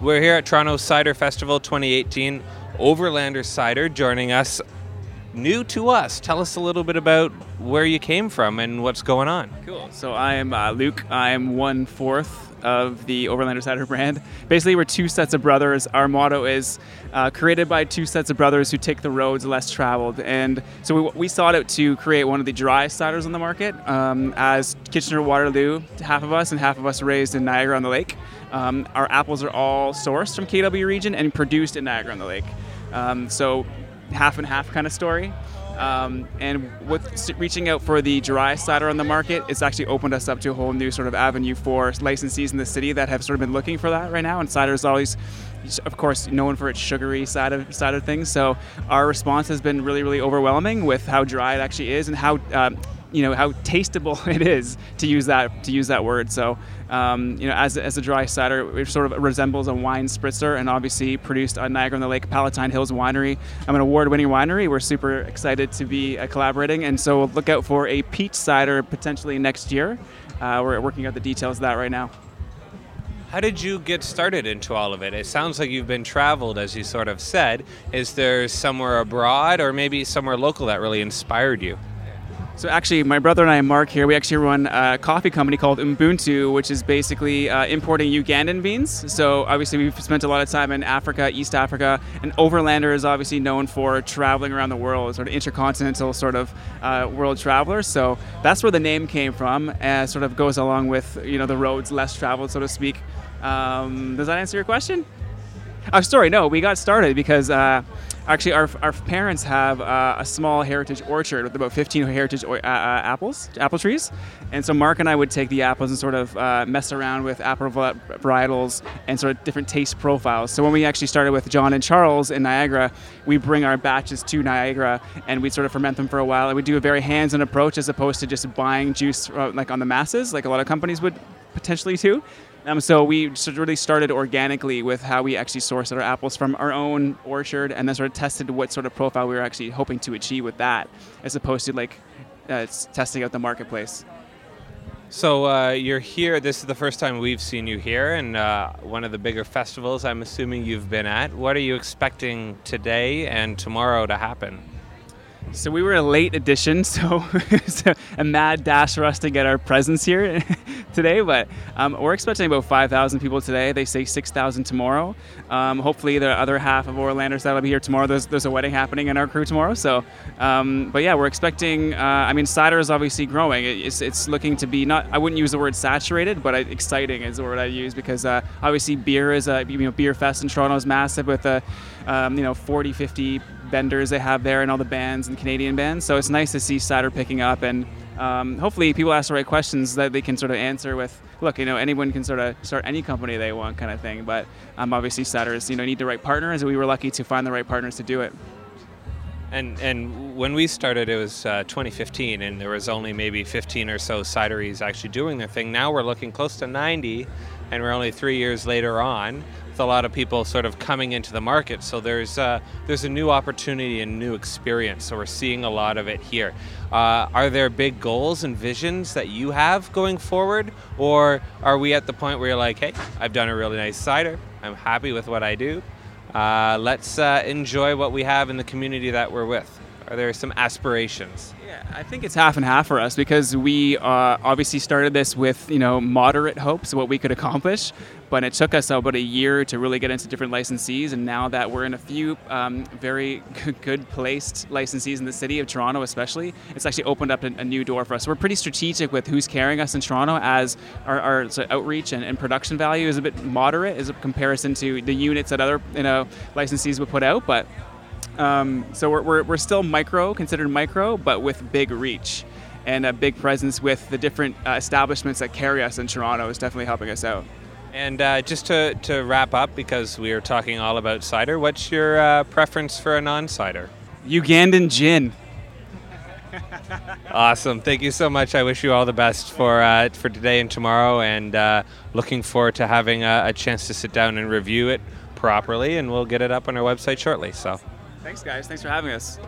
We're here at Toronto Cider Festival 2018. Overlander Cider joining us. New to us. Tell us a little bit about where you came from and what's going on. Cool. So I am uh, Luke. I am one fourth of the Overlander Cider brand. Basically, we're two sets of brothers. Our motto is uh, created by two sets of brothers who take the roads less traveled. And so we, we sought out to create one of the driest ciders on the market. Um, as Kitchener Waterloo, half of us and half of us raised in Niagara on the Lake. Um, our apples are all sourced from KW region and produced in Niagara on the Lake. Um, so half and half kind of story. Um, and with reaching out for the dry cider on the market, it's actually opened us up to a whole new sort of avenue for licensees in the city that have sort of been looking for that right now. And cider is always, of course, known for its sugary side of side of things. So our response has been really, really overwhelming with how dry it actually is and how um, you know how tasteable it is to use that to use that word. So um, you know, as, as a dry cider, it sort of resembles a wine spritzer, and obviously produced on Niagara on the Lake Palatine Hills Winery. I'm an award-winning winery. We're super excited to be uh, collaborating, and so we'll look out for a peach cider potentially next year. Uh, we're working out the details of that right now. How did you get started into all of it? It sounds like you've been traveled, as you sort of said. Is there somewhere abroad or maybe somewhere local that really inspired you? So actually, my brother and I, Mark here, we actually run a coffee company called Ubuntu, which is basically uh, importing Ugandan beans. So obviously, we've spent a lot of time in Africa, East Africa, and Overlander is obviously known for traveling around the world, sort of intercontinental sort of uh, world traveler. So that's where the name came from, and sort of goes along with you know the roads less traveled, so to speak. Um, does that answer your question? Oh, sorry, no, we got started because. Uh, Actually, our, our parents have uh, a small heritage orchard with about 15 heritage uh, uh, apples, apple trees. And so Mark and I would take the apples and sort of uh, mess around with apple varietals and sort of different taste profiles. So when we actually started with John and Charles in Niagara, we bring our batches to Niagara and we sort of ferment them for a while. And we do a very hands-on approach as opposed to just buying juice uh, like on the masses, like a lot of companies would potentially too. Um, so we really started organically with how we actually sourced our apples from our own orchard, and then sort of tested what sort of profile we were actually hoping to achieve with that, as opposed to like uh, testing out the marketplace. So uh, you're here. This is the first time we've seen you here, and uh, one of the bigger festivals. I'm assuming you've been at. What are you expecting today and tomorrow to happen? So we were a late edition, so a, mad dash for us to get our presence here today. But um, we're expecting about 5,000 people today. They say 6,000 tomorrow. Um, hopefully, the other half of Overlanders that'll be here tomorrow. There's, there's a wedding happening in our crew tomorrow. So, um, but yeah, we're expecting. Uh, I mean, cider is obviously growing. It's, it's looking to be not. I wouldn't use the word saturated, but exciting is the word I use because uh, obviously beer is a you know beer fest in Toronto is massive with a um, you know 40, 50 vendors they have there and all the bands and Canadian bands. So it's nice to see cider picking up and um, hopefully people ask the right questions that they can sort of answer with look you know anyone can sort of start any company they want kind of thing but um, obviously cider's you know need the right partners and we were lucky to find the right partners to do it and and when we started, it was uh, 2015, and there was only maybe 15 or so cideries actually doing their thing. Now we're looking close to 90, and we're only three years later on a lot of people sort of coming into the market. So there's uh, there's a new opportunity and new experience. So we're seeing a lot of it here. Uh, are there big goals and visions that you have going forward, or are we at the point where you're like, hey, I've done a really nice cider. I'm happy with what I do. Uh, let's uh, enjoy what we have in the community that we're with. Are there some aspirations? Yeah, I think it's half and half for us because we uh, obviously started this with you know moderate hopes what we could accomplish, but it took us about a year to really get into different licensees, and now that we're in a few um, very good placed licensees in the city of Toronto, especially, it's actually opened up a, a, new door for us. We're pretty strategic with who's carrying us in Toronto, as our, our so outreach and, and, production value is a bit moderate as a comparison to the units that other you know licensees would put out, but um, so we're, we're, we're still micro, considered micro, but with big reach and a big presence with the different uh, establishments that carry us in Toronto is definitely helping us out. And uh, just to, to wrap up, because we are talking all about cider, what's your uh, preference for a non cider? Ugandan gin. awesome. Thank you so much. I wish you all the best for uh, for today and tomorrow, and uh, looking forward to having a, a, chance to sit down and review it properly. And we'll get it up on our website shortly. So. Thanks, guys. Thanks for having us.